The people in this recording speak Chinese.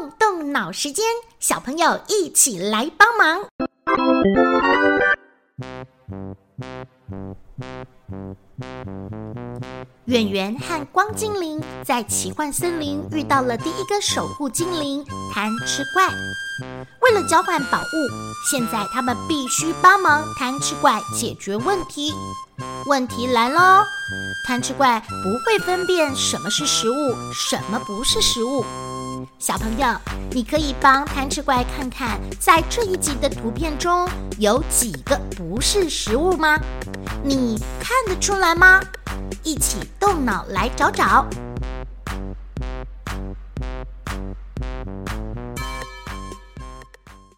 动动脑时间，小朋友一起来帮忙。圆圆和光精灵在奇幻森林遇到了第一个守护精灵贪吃怪，为了交换宝物，现在他们必须帮忙贪吃怪解决问题。问题来喽，贪吃怪不会分辨什么是食物，什么不是食物。小朋友，你可以帮贪吃怪看看，在这一集的图片中有几个不是食物吗？你看得出来吗？一起动脑来找找。